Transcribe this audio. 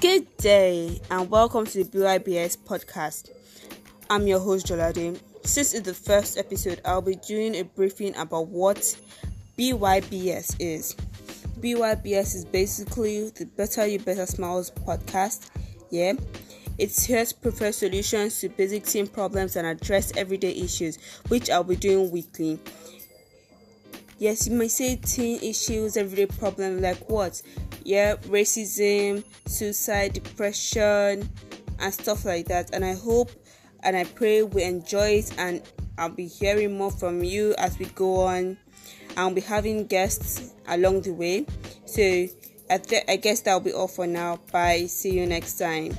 Good day and welcome to the BYBS podcast. I'm your host Jolade. Since it's the first episode, I'll be doing a briefing about what BYBS is. BYBS is basically the Better You Better Smiles podcast. Yeah, it here to provide solutions to basic teen problems and address everyday issues, which I'll be doing weekly. Yes, you might say teen issues, everyday problems like what? Yeah, racism, suicide, depression, and stuff like that. And I hope and I pray we enjoy it and I'll be hearing more from you as we go on. I'll be having guests along the way. So I, th- I guess that'll be all for now. Bye. See you next time.